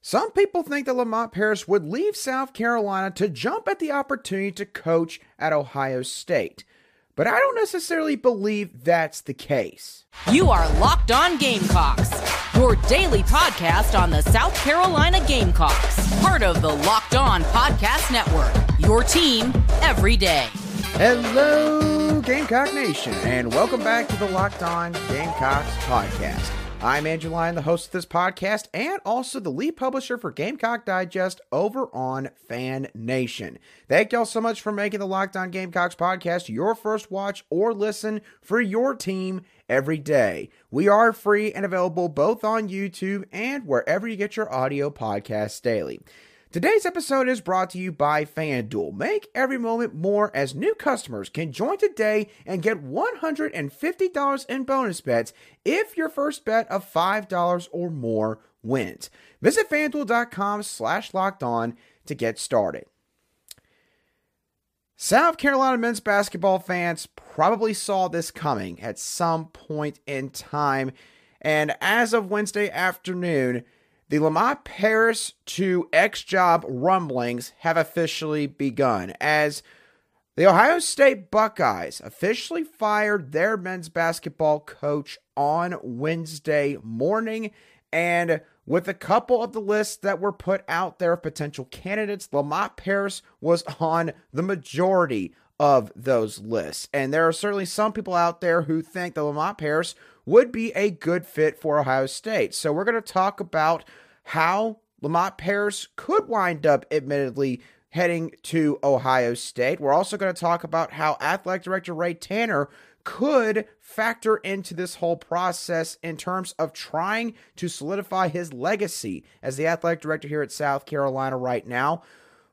Some people think that Lamont Paris would leave South Carolina to jump at the opportunity to coach at Ohio State. But I don't necessarily believe that's the case. You are Locked On Gamecocks, your daily podcast on the South Carolina Gamecocks, part of the Locked On Podcast Network. Your team every day. Hello, Gamecock Nation, and welcome back to the Locked On Gamecocks podcast. I'm Andrew Lyon, the host of this podcast, and also the lead publisher for Gamecock Digest over on Fan Nation. Thank y'all so much for making the Locked On Gamecocks podcast your first watch or listen for your team every day. We are free and available both on YouTube and wherever you get your audio podcasts daily. Today's episode is brought to you by FanDuel. Make every moment more as new customers can join today and get $150 in bonus bets if your first bet of $5 or more wins. Visit fanduel.com slash locked on to get started. South Carolina men's basketball fans probably saw this coming at some point in time. And as of Wednesday afternoon, the Lamont Paris to X Job rumblings have officially begun as the Ohio State Buckeyes officially fired their men's basketball coach on Wednesday morning. And with a couple of the lists that were put out there of potential candidates, Lamont Paris was on the majority of those lists. And there are certainly some people out there who think that Lamont Paris would be a good fit for Ohio State. So we're going to talk about how Lamont Paris could wind up, admittedly, heading to Ohio State. We're also going to talk about how athletic director Ray Tanner could factor into this whole process in terms of trying to solidify his legacy as the athletic director here at South Carolina right now.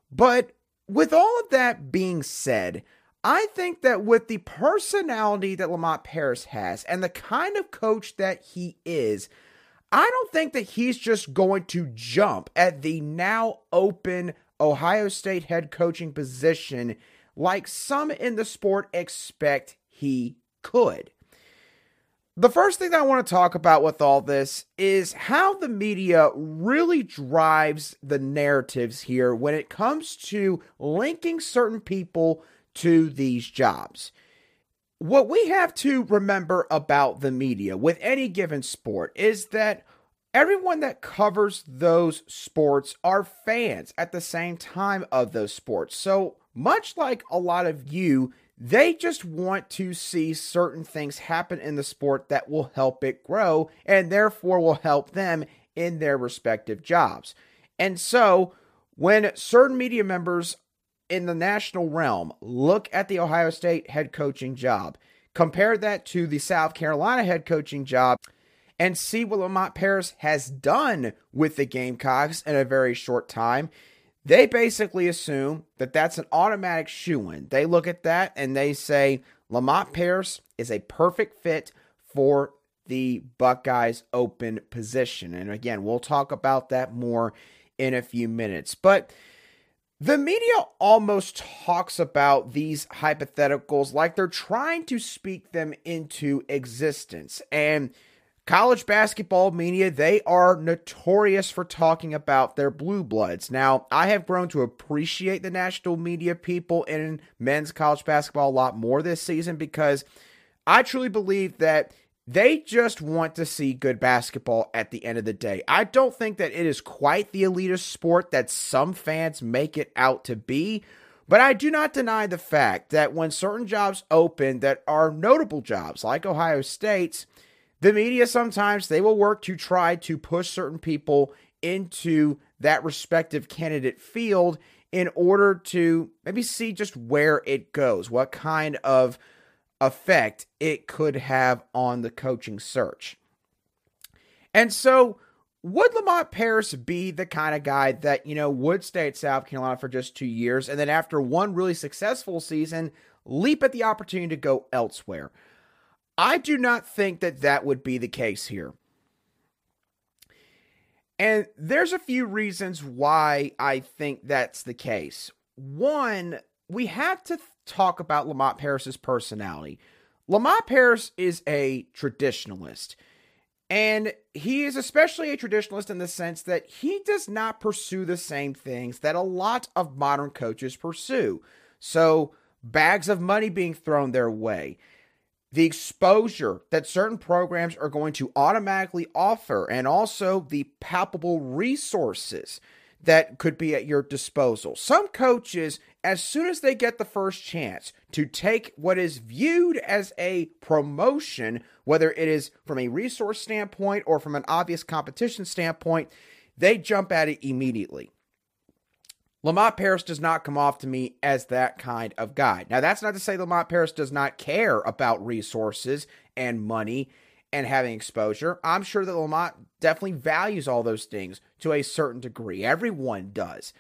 But with all of that being said, I think that with the personality that Lamont Paris has and the kind of coach that he is, I don't think that he's just going to jump at the now open Ohio State head coaching position like some in the sport expect he could. The first thing I want to talk about with all this is how the media really drives the narratives here when it comes to linking certain people to these jobs. What we have to remember about the media with any given sport is that everyone that covers those sports are fans at the same time of those sports. So, much like a lot of you, they just want to see certain things happen in the sport that will help it grow and therefore will help them in their respective jobs. And so, when certain media members in the national realm look at the Ohio State head coaching job, compare that to the South Carolina head coaching job, and see what Lamont Paris has done with the Gamecocks in a very short time, they basically assume that that's an automatic shoe in. They look at that and they say Lamont Paris is a perfect fit for the Buckeyes open position. And again, we'll talk about that more in a few minutes. But the media almost talks about these hypotheticals like they're trying to speak them into existence. And college basketball media, they are notorious for talking about their blue bloods. Now, I have grown to appreciate the national media people in men's college basketball a lot more this season because I truly believe that they just want to see good basketball at the end of the day. I don't think that it is quite the elitist sport that some fans make it out to be, but I do not deny the fact that when certain jobs open that are notable jobs like Ohio State's, the media sometimes they will work to try to push certain people into that respective candidate field in order to maybe see just where it goes, what kind of effect it could have on the coaching search. And so, would Lamont Paris be the kind of guy that, you know, would stay at South Carolina for just two years and then after one really successful season, leap at the opportunity to go elsewhere? I do not think that that would be the case here. And there's a few reasons why I think that's the case. One, we have to talk about Lamont Paris's personality. Lamont Paris is a traditionalist. And he is especially a traditionalist in the sense that he does not pursue the same things that a lot of modern coaches pursue. So, bags of money being thrown their way, the exposure that certain programs are going to automatically offer, and also the palpable resources that could be at your disposal. Some coaches, as soon as they get the first chance to take what is viewed as a promotion, whether it is from a resource standpoint or from an obvious competition standpoint, they jump at it immediately. Lamont Paris does not come off to me as that kind of guy. Now, that's not to say Lamont Paris does not care about resources and money and having exposure. I'm sure that Lamont definitely values all those things to a certain degree. Everyone does.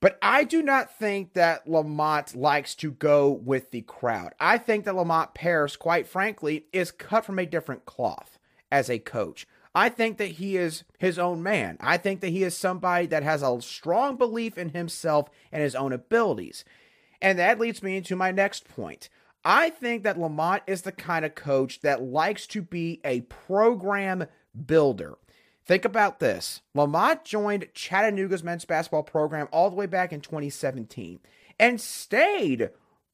But I do not think that Lamont likes to go with the crowd. I think that Lamont Paris, quite frankly, is cut from a different cloth as a coach. I think that he is his own man. I think that he is somebody that has a strong belief in himself and his own abilities. And that leads me into my next point. I think that Lamont is the kind of coach that likes to be a program builder. Think about this Lamont joined Chattanooga's men's basketball program all the way back in 2017 and stayed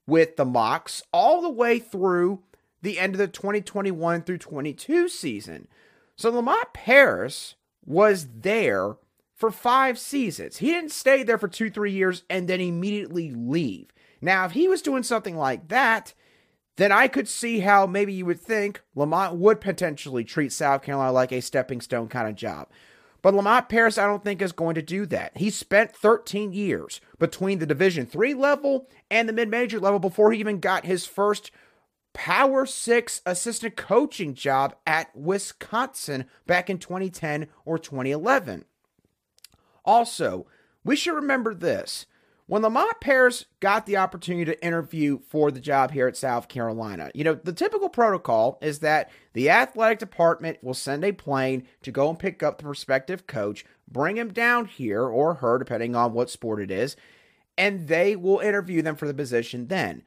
with the Mocs all the way through the end of the 2021 through 22 season. So Lamont Paris was there for five seasons. He didn't stay there for two, three years and then immediately leave. Now, if he was doing something like that, then I could see how maybe you would think Lamont would potentially treat South Carolina like a stepping stone kind of job. But Lamont Paris, I don't think is going to do that. He spent 13 years between the Division three level and the mid-major level before he even got his first Power Six assistant coaching job at Wisconsin back in 2010 or 2011. Also, we should remember this. When Lamont Paris got the opportunity to interview for the job here at South Carolina, you know, the typical protocol is that the athletic department will send a plane to go and pick up the prospective coach, bring him down here or her, depending on what sport it is, and they will interview them for the position then.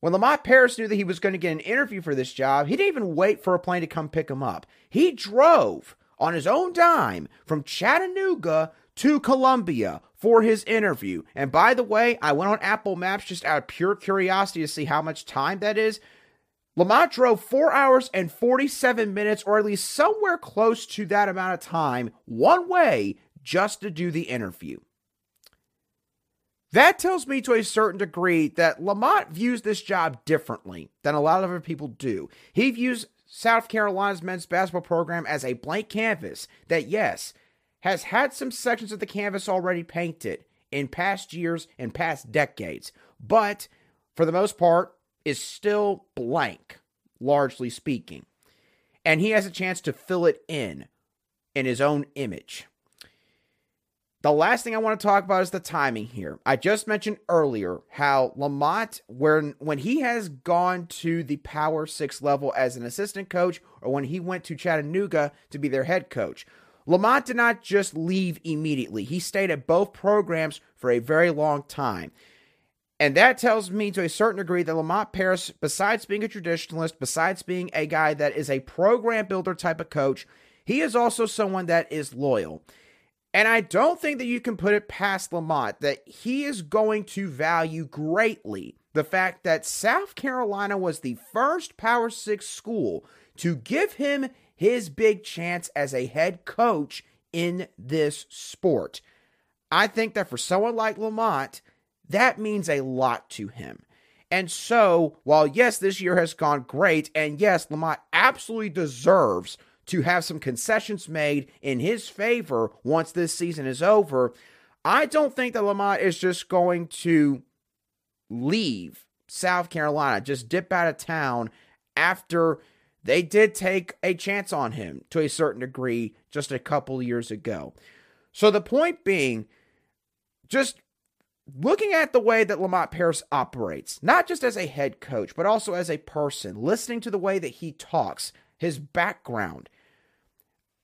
When Lamont Paris knew that he was going to get an interview for this job, he didn't even wait for a plane to come pick him up. He drove on his own dime from Chattanooga to Columbia for his interview. And by the way, I went on Apple Maps just out of pure curiosity to see how much time that is. Lamont drove four hours and 47 minutes, or at least somewhere close to that amount of time, one way just to do the interview. That tells me to a certain degree that Lamont views this job differently than a lot of other people do. He views South Carolina's men's basketball program as a blank canvas that, yes, has had some sections of the canvas already painted in past years and past decades, but for the most part is still blank, largely speaking. And he has a chance to fill it in in his own image. The last thing I want to talk about is the timing here. I just mentioned earlier how Lamont, when when he has gone to the Power Six level as an assistant coach, or when he went to Chattanooga to be their head coach, Lamont did not just leave immediately. He stayed at both programs for a very long time. And that tells me to a certain degree that Lamont Paris, besides being a traditionalist, besides being a guy that is a program builder type of coach, he is also someone that is loyal. And I don't think that you can put it past Lamont that he is going to value greatly the fact that South Carolina was the first Power Six school to give him his big chance as a head coach in this sport. I think that for someone like Lamont, that means a lot to him. And so, while yes, this year has gone great, and yes, Lamont absolutely deserves to have some concessions made in his favor once this season is over. I don't think that Lamont is just going to leave South Carolina, just dip out of town after they did take a chance on him to a certain degree just a couple years ago. So the point being, just looking at the way that Lamont Paris operates, not just as a head coach, but also as a person, listening to the way that he talks, his background,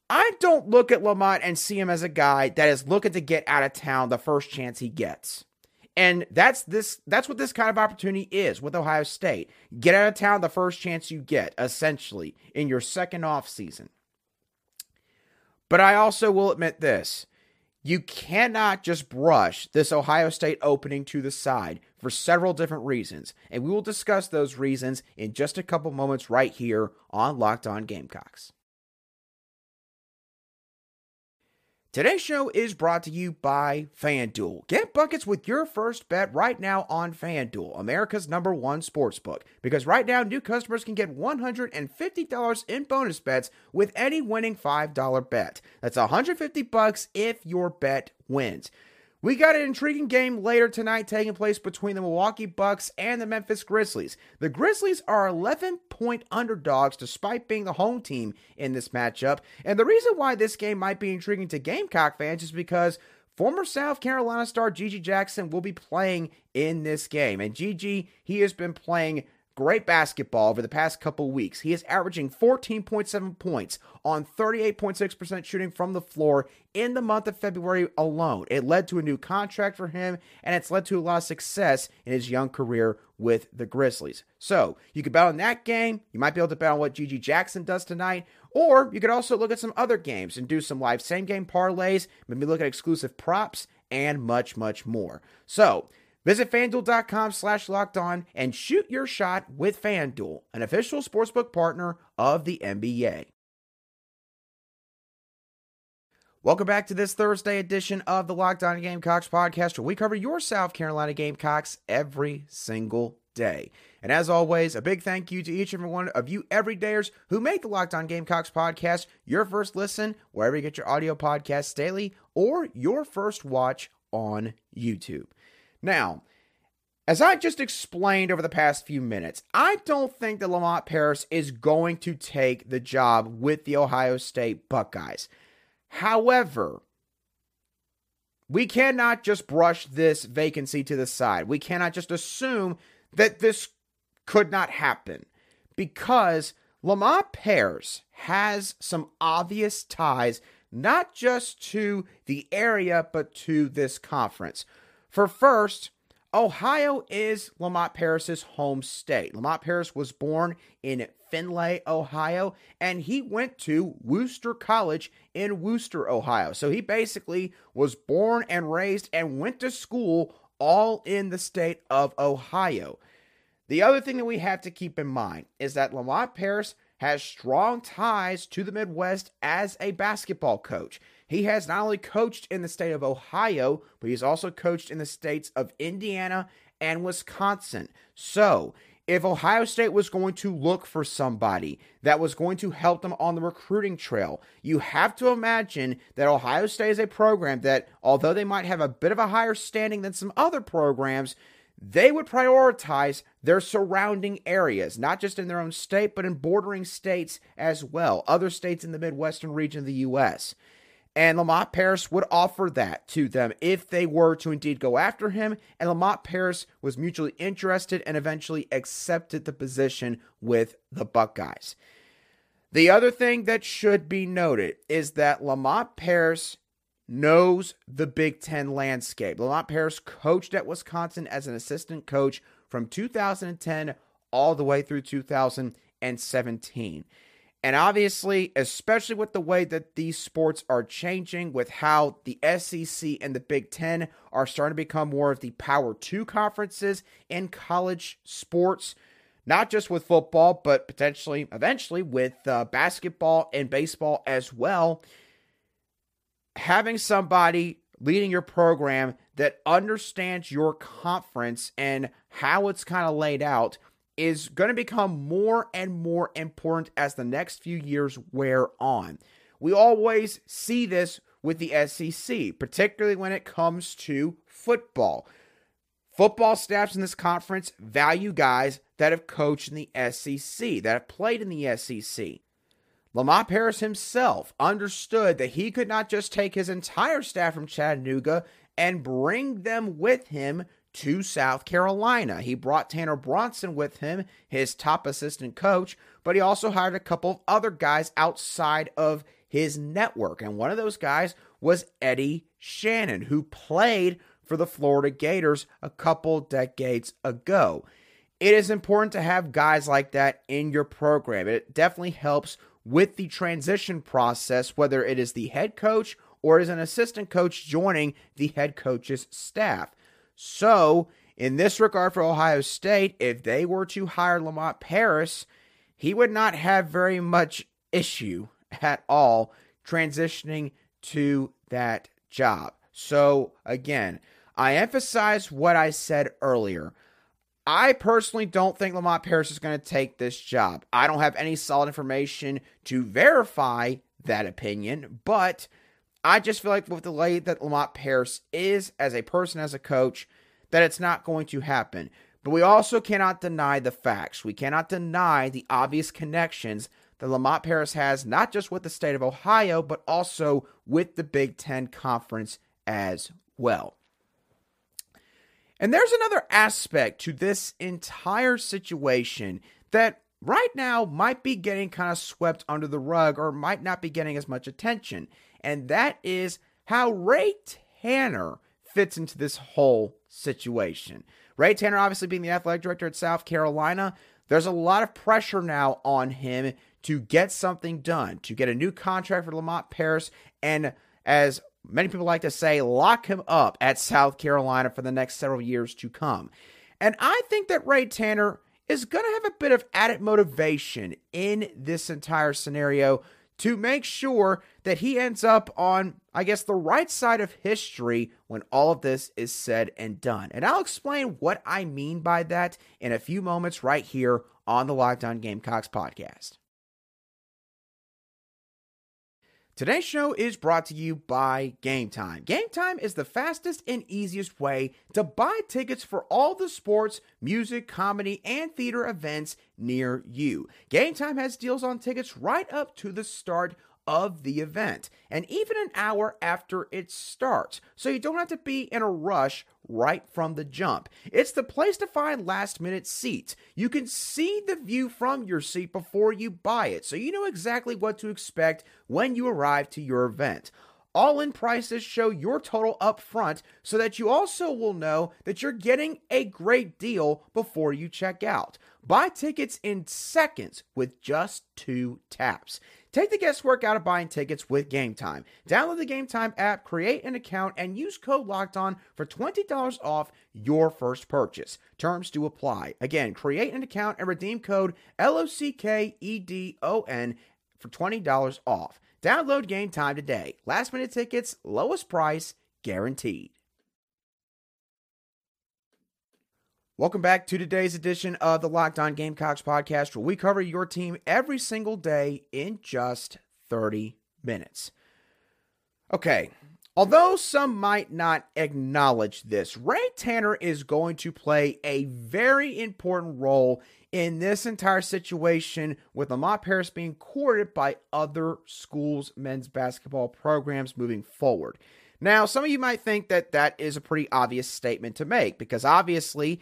I don't look at Lamont and see him as a guy that is looking to get out of town the first chance he gets. And that's this that's what this kind of opportunity is with Ohio State. Get out of town the first chance you get, essentially, in your second off season. But I also will admit this you cannot just brush this Ohio State opening to the side for several different reasons. And we will discuss those reasons in just a couple moments right here on Locked On Gamecocks. Today's show is brought to you by FanDuel. Get buckets with your first bet right now on FanDuel, America's number one sports book. Because right now, new customers can get $150 in bonus bets with any winning $5 bet. That's 150 bucks if your bet wins. We got an intriguing game later tonight taking place between the Milwaukee Bucks and the Memphis Grizzlies. The Grizzlies are 11 point underdogs despite being the home team in this matchup. And the reason why this game might be intriguing to Gamecock fans is because former South Carolina star GG Jackson will be playing in this game. And GG, he has been playing great basketball over the past couple weeks. He is averaging 14.7 points on 38.6% shooting from the floor in the month of February alone. It led to a new contract for him, and it's led to a lot of success in his young career with the Grizzlies. So you could bet on that game. You might be able to bet on what GG Jackson does tonight. Or you could also look at some other games and do some live same game parlays, maybe look at exclusive props, and much, much more. So Visit fanduel.com slash locked on and shoot your shot with FanDuel, an official sportsbook partner of the NBA. Welcome back to this Thursday edition of the Locked On Gamecocks podcast, where we cover your South Carolina Gamecocks every single day. And as always, a big thank you to each and every one of you everydayers who make the Locked On Gamecocks podcast your first listen wherever you get your audio podcasts daily or your first watch on YouTube. Now, as I just explained over the past few minutes, I don't think that Lamont Paris is going to take the job with the Ohio State Buckeyes. However, we cannot just brush this vacancy to the side. We cannot just assume that this could not happen because Lamont Paris has some obvious ties, not just to the area, but to this conference. For first, Ohio is Lamont Paris's home state. Lamont Paris was born in Findlay, Ohio, and he went to Wooster College in Wooster, Ohio. So he basically was born and raised and went to school all in the state of Ohio. The other thing that we have to keep in mind is that Lamont Paris has strong ties to the Midwest as a basketball coach. He has not only coached in the state of Ohio, but he's also coached in the states of Indiana and Wisconsin. So, if Ohio State was going to look for somebody that was going to help them on the recruiting trail, you have to imagine that Ohio State is a program that, although they might have a bit of a higher standing than some other programs, they would prioritize their surrounding areas, not just in their own state, but in bordering states as well, other states in the Midwestern region of the U.S. And Lamont Paris would offer that to them if they were to indeed go after him. And Lamont Paris was mutually interested and eventually accepted the position with the Buckeyes. The other thing that should be noted is that Lamont Paris knows the Big Ten landscape. Lamont Paris coached at Wisconsin as an assistant coach from 2010 all the way through 2017. And obviously, especially with the way that these sports are changing, with how the SEC and the Big Ten are starting to become more of the Power Two conferences in college sports, not just with football, but potentially, eventually, with uh, basketball and baseball as well having somebody leading your program that understands your conference and how it's kind of laid out is going to become more and more important as the next few years wear on. We always see this with the SEC, particularly when it comes to football. Football staffs in this conference value guys that have coached in the SEC, that have played in the SEC. Lamont Paris himself understood that he could not just take his entire staff from Chattanooga and bring them with him to South Carolina. He brought Tanner Bronson with him, his top assistant coach, but he also hired a couple of other guys outside of his network. And one of those guys was Eddie Shannon, who played for the Florida Gators a couple decades ago. It is important to have guys like that in your program. It definitely helps with the transition process, whether it is the head coach or as an assistant coach joining the head coach's staff. So, in this regard for Ohio State, if they were to hire Lamont Paris, he would not have very much issue at all transitioning to that job. So, again, I emphasize what I said earlier. I personally don't think Lamont Paris is going to take this job. I don't have any solid information to verify that opinion, but I just feel like with the way that Lamont Paris is as a person, as a coach, that it's not going to happen. But we also cannot deny the facts. We cannot deny the obvious connections that Lamont Paris has, not just with the state of Ohio, but also with the Big Ten Conference as well. And there's another aspect to this entire situation that right now might be getting kind of swept under the rug or might not be getting as much attention. And that is how Ray Tanner fits into this whole situation. Ray Tanner, obviously being the athletic director at South Carolina, there's a lot of pressure now on him to get something done, to get a new contract for Lamont Paris, and as many people like to say, lock him up at South Carolina for the next several years to come. And I think that Ray Tanner is going to have a bit of added motivation in this entire scenario to make sure that he ends up on, I guess, the right side of history when all of this is said and done. And I'll explain what I mean by that in a few moments right here on the Locked On Gamecocks podcast. Today's show is brought to you by Gametime. Game Time is the fastest and easiest way to buy tickets for all the sports, music, comedy, and theater events near you. Gametime has deals on tickets right up to the start of the event and even an hour after it starts. So you don't have to be in a rush right from the jump. It's the place to find last minute seats. You can see the view from your seat before you buy it, so you know exactly what to expect when you arrive to your event. All in prices show your total up front so that you also will know that you're getting a great deal before you check out. Buy tickets in seconds with just two taps. Take the guesswork out of buying tickets with Gametime. Download the Gametime app, create an account, and use code Locked On for $20 off your first purchase. Terms do apply. Again, create an account and redeem code LOCKEDON for $20 off. Download Gametime today. Last minute tickets, lowest price, guaranteed. Welcome back to today's edition of the Locked On Gamecocks podcast, where we cover your team every single day in just 30 minutes. Okay, although some might not acknowledge this, Ray Tanner is going to play a very important role in this entire situation with Lamont Paris being courted by other schools' men's basketball programs moving forward. Now, some of you might think that that is a pretty obvious statement to make because obviously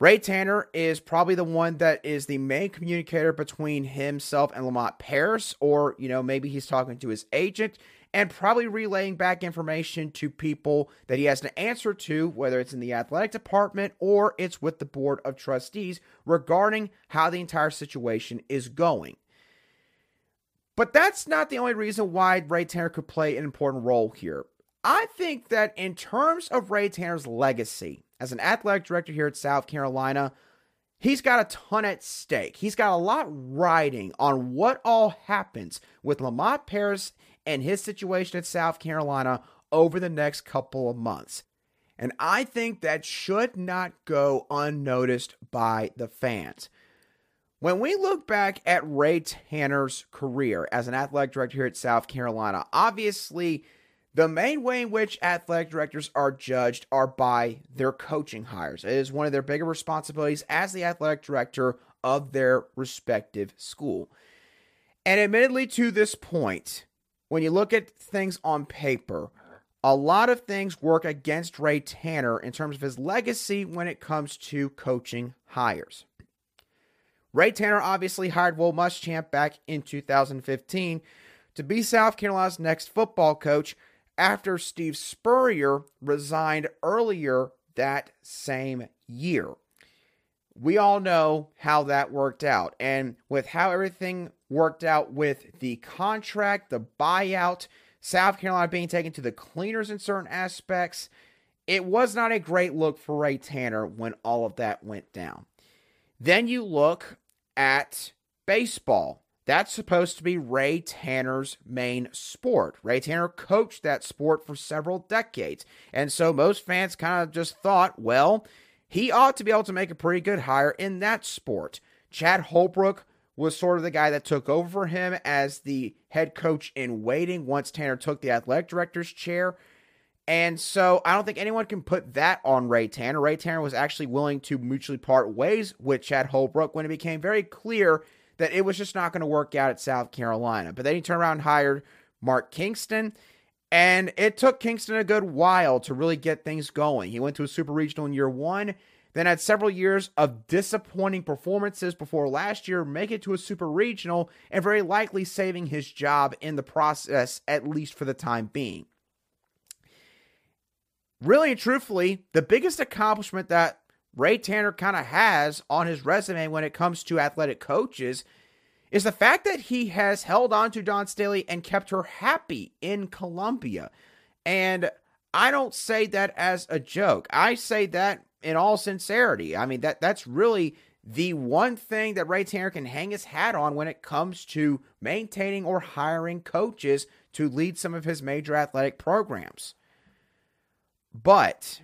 Ray Tanner is probably the one that is the main communicator between himself and Lamont Paris, or, you know, maybe he's talking to his agent and probably relaying back information to people that he has to answer to, whether it's in the athletic department or it's with the board of trustees regarding how the entire situation is going. But that's not the only reason why Ray Tanner could play an important role here. I think that in terms of Ray Tanner's legacy, as an athletic director here at South Carolina, he's got a ton at stake. He's got a lot riding on what all happens with Lamont Paris and his situation at South Carolina over the next couple of months. And I think that should not go unnoticed by the fans. When we look back at Ray Tanner's career as an athletic director here at South Carolina, obviously the main way in which athletic directors are judged are by their coaching hires. It is one of their bigger responsibilities as the athletic director of their respective school. And admittedly, to this point, when you look at things on paper, a lot of things work against Ray Tanner in terms of his legacy when it comes to coaching hires. Ray Tanner obviously hired Will Muschamp back in 2015 to be South Carolina's next football coach after Steve Spurrier resigned earlier that same year. We all know how that worked out. And with how everything worked out with the contract, the buyout, South Carolina being taken to the cleaners in certain aspects, it was not a great look for Ray Tanner when all of that went down. Then you look at baseball. That's supposed to be Ray Tanner's main sport. Ray Tanner coached that sport for several decades. And so most fans kind of just thought, well, he ought to be able to make a pretty good hire in that sport. Chad Holbrook was sort of the guy that took over for him as the head coach in waiting once Tanner took the athletic director's chair. And so I don't think anyone can put that on Ray Tanner. Ray Tanner was actually willing to mutually part ways with Chad Holbrook when it became very clear that it was just not going to work out at South Carolina. But then he turned around and hired Mark Kingston. And it took Kingston a good while to really get things going. He went to a super regional in year one, then had several years of disappointing performances before last year make it to a super regional and very likely saving his job in the process, at least for the time being. Really and truthfully, the biggest accomplishment that Ray Tanner kind of has on his resume when it comes to athletic coaches is the fact that he has held on to Dawn Staley and kept her happy in Columbia. And I don't say that as a joke. I say that in all sincerity. I mean that that's really the one thing that Ray Tanner can hang his hat on when it comes to maintaining or hiring coaches to lead some of his major athletic programs. But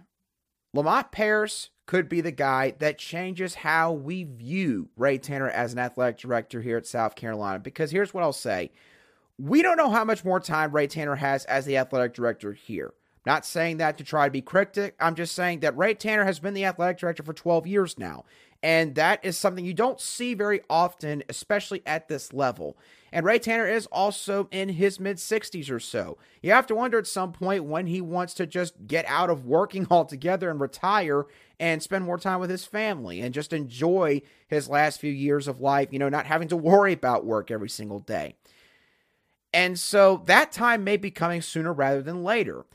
Lamont Paris could be the guy that changes how we view Ray Tanner as an athletic director here at South Carolina. Because here's what I'll say we don't know how much more time Ray Tanner has as the athletic director here. Not saying that to try to be cryptic. I'm just saying that Ray Tanner has been the athletic director for 12 years now. And that is something you don't see very often, especially at this level. And Ray Tanner is also in his mid 60s or so. You have to wonder at some point when he wants to just get out of working altogether and retire and spend more time with his family and just enjoy his last few years of life, you know, not having to worry about work every single day. And so that time may be coming sooner rather than later.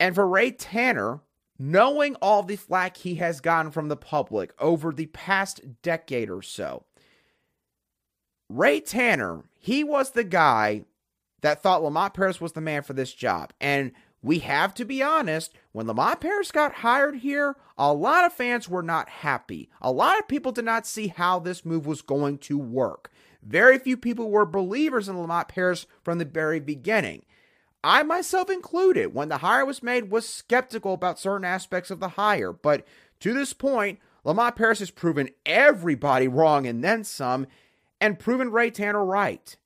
And for Ray Tanner, knowing all the flack he has gotten from the public over the past decade or so, Ray Tanner, he was the guy that thought Lamont Paris was the man for this job. And we have to be honest, when Lamont Paris got hired here, a lot of fans were not happy. A lot of people did not see how this move was going to work. Very few people were believers in Lamont Paris from the very beginning. I myself included, when the hire was made, was skeptical about certain aspects of the hire. But to this point, Lamont Paris has proven everybody wrong and then some, and proven Ray Tanner right.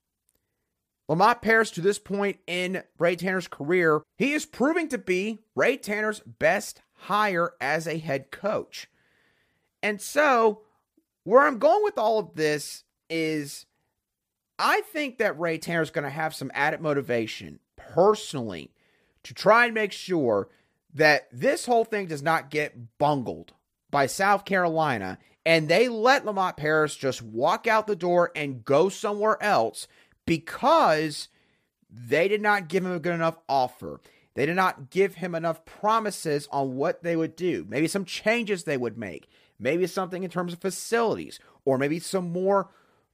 Lamont Paris, to this point in Ray Tanner's career, he is proving to be Ray Tanner's best hire as a head coach. And so, where I'm going with all of this is I think that Ray Tanner is going to have some added motivation personally to try and make sure that this whole thing does not get bungled by South Carolina and they let Lamont Paris just walk out the door and go somewhere else because they did not give him a good enough offer. They did not give him enough promises on what they would do. Maybe some changes they would make. Maybe something in terms of facilities, or maybe some more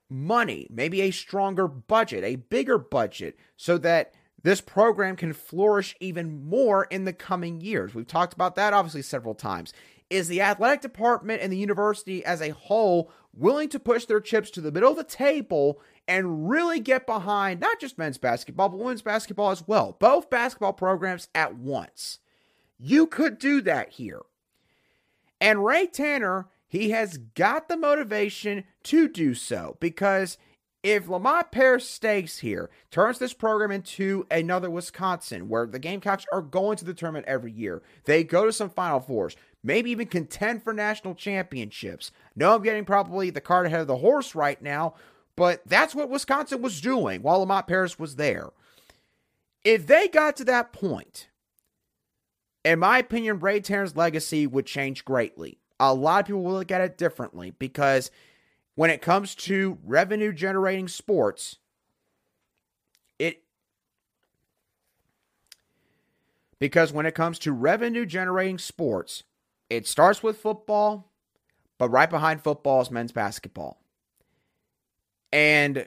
money, maybe a stronger budget, a bigger budget, so that this program can flourish even more in the coming years. We've talked about that obviously several times. Is the athletic department and the university as a whole willing to push their chips to the middle of the table and really get behind not just men's basketball, but women's basketball as well? Both basketball programs at once. You could do that here. And Ray Tanner, he has got the motivation to do so because if Lamont Paris stays here, turns this program into another Wisconsin, where the Gamecocks are going to the tournament every year, they go to some Final Fours, maybe even contend for national championships. No, I'm getting probably the cart ahead of the horse right now, but that's what Wisconsin was doing while Lamont Paris was there. If they got to that point, in my opinion, Ray Tanner's legacy would change greatly. A lot of people will look at it differently because when it comes to revenue generating sports, it because when it comes to revenue generating sports, it starts with football, but right behind football is men's basketball. And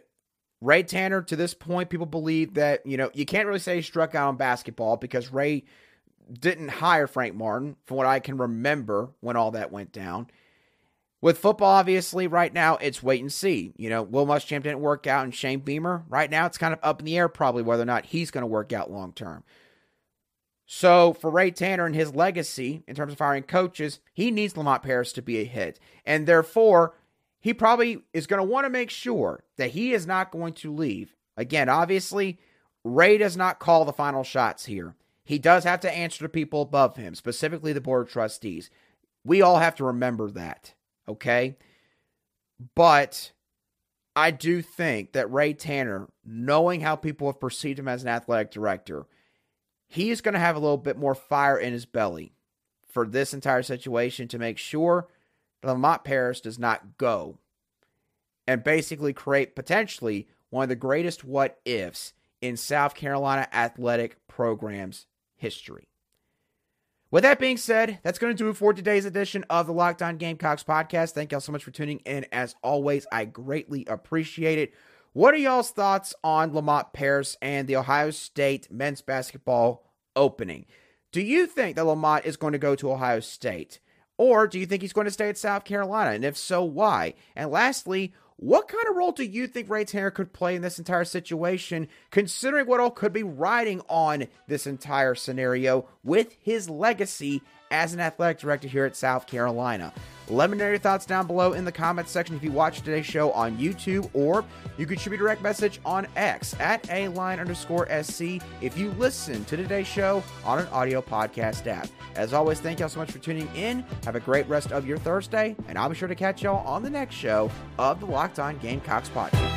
Ray Tanner, to this point, people believe that, you know, you can't really say he struck out on basketball because Ray didn't hire Frank Martin, from what I can remember when all that went down. With football, obviously, right now it's wait and see. You know, Will Muschamp didn't work out, and Shane Beamer, right now it's kind of up in the air probably whether or not he's going to work out long term. So for Ray Tanner and his legacy in terms of hiring coaches, he needs Lamont Paris to be a hit, and therefore he probably is going to want to make sure that he is not going to leave. Again, obviously, Ray does not call the final shots here. He does have to answer to people above him, specifically the board of trustees. We all have to remember that okay? But I do think that Ray Tanner, knowing how people have perceived him as an athletic director, he's going to have a little bit more fire in his belly for this entire situation to make sure Lamont Paris does not go and basically create potentially one of the greatest what ifs in South Carolina athletic programs history. With that being said, that's going to do it for today's edition of the Locked On Gamecocks podcast. Thank y'all so much for tuning in. As always, I greatly appreciate it. What are y'all's thoughts on Lamont Paris and the Ohio State men's basketball opening? Do you think that Lamont is going to go to Ohio State? Or do you think he's going to stay at South Carolina? And if so, why? And lastly, what kind of role do you think Ray Tanner could play in this entire situation, considering what all could be riding on this entire scenario with his legacy as an athletic director here at South Carolina? Let me know your thoughts down below in the comments section if you watch today's show on YouTube, or you can shoot me a direct message on X at a line underscore SC if you listen to today's show on an audio podcast app. As always, thank y'all so much for tuning in. Have a great rest of your Thursday, and I'll be sure to catch y'all on the next show of the Locked On Gamecocks podcast.